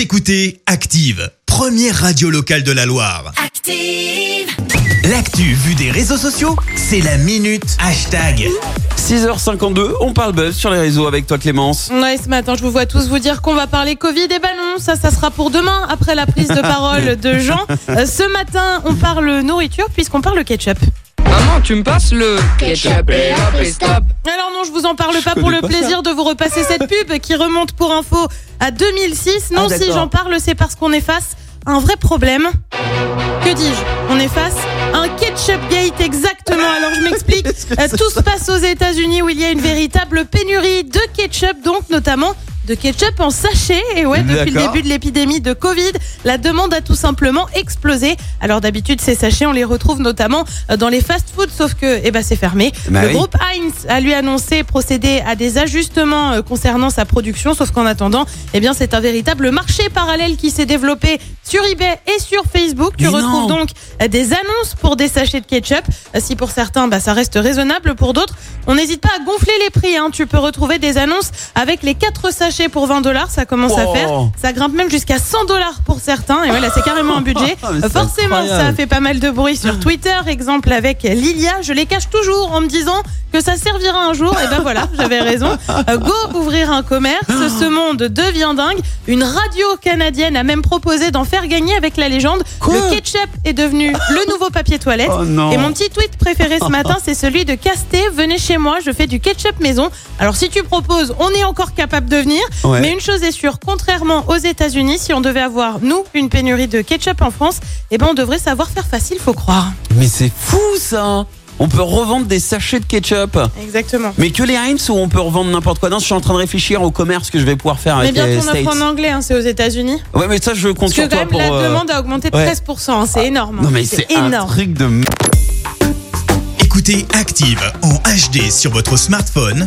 Vous écoutez Active, première radio locale de la Loire. Active. L'actu vue des réseaux sociaux, c'est la minute hashtag. 6h52, on parle buzz sur les réseaux avec toi Clémence. Ouais, ce matin, je vous vois tous vous dire qu'on va parler Covid. Eh ben non, ça, ça sera pour demain, après la prise de parole de Jean. Euh, ce matin, on parle nourriture, puisqu'on parle ketchup. Maman, tu me passes le ketchup et hop et stop. Alors non, je vous en parle pas pour le pas plaisir de vous repasser cette pub qui remonte pour info à 2006. Non, Ah, si d'accord. j'en parle, c'est parce qu'on est face à un vrai problème. Que dis-je? On est face à un ketchup gate exactement. Alors je m'explique. Euh, Tout se passe aux États-Unis où il y a une véritable pénurie de ketchup, donc notamment de ketchup en sachet. Et ouais, depuis le D'accord. début de l'épidémie de Covid, la demande a tout simplement explosé. Alors d'habitude, ces sachets, on les retrouve notamment euh, dans les fast-foods, sauf que eh ben, c'est fermé. Bah le oui. groupe Heinz a lui annoncé procéder à des ajustements euh, concernant sa production, sauf qu'en attendant, eh bien, c'est un véritable marché parallèle qui s'est développé sur eBay et sur Facebook. Tu Mais retrouves non. donc euh, des annonces pour des sachets de ketchup. Si pour certains, bah, ça reste raisonnable, pour d'autres, on n'hésite pas à gonfler les prix. Hein. Tu peux retrouver des annonces avec les 4 sachets pour 20 dollars, ça commence à faire. Ça grimpe même jusqu'à 100 dollars pour certains. Et voilà, c'est carrément un budget. Ah, Forcément, ça a incroyable. fait pas mal de bruit sur Twitter. Exemple avec Lilia. Je les cache toujours en me disant que ça servira un jour. Et ben voilà, j'avais raison. Euh, go ouvrir un commerce. Ce monde devient dingue. Une radio canadienne a même proposé d'en faire gagner avec la légende. Quoi le ketchup est devenu le nouveau papier toilette. Oh. Et mon petit tweet préféré ce matin, c'est celui de Casté. Venez chez moi, je fais du ketchup maison. Alors si tu proposes, on est encore capable de venir. Ouais. Mais une chose est sûre, contrairement aux États-Unis, si on devait avoir nous une pénurie de ketchup en France, eh ben on devrait savoir faire facile, faut croire. Mais c'est fou ça On peut revendre des sachets de ketchup. Exactement. Mais que les Heinz ou on peut revendre n'importe quoi? Non, je suis en train de réfléchir au commerce que je vais pouvoir faire Mais avec les on offre States. en anglais, hein, c'est aux États-Unis. Ouais, mais ça je compte Parce que sur quand toi même pour. la euh, demande a augmenté de ouais. 13%, hein, c'est énorme. hein. Non mais c'est un énorme. truc de. Écoutez Active en HD sur votre smartphone,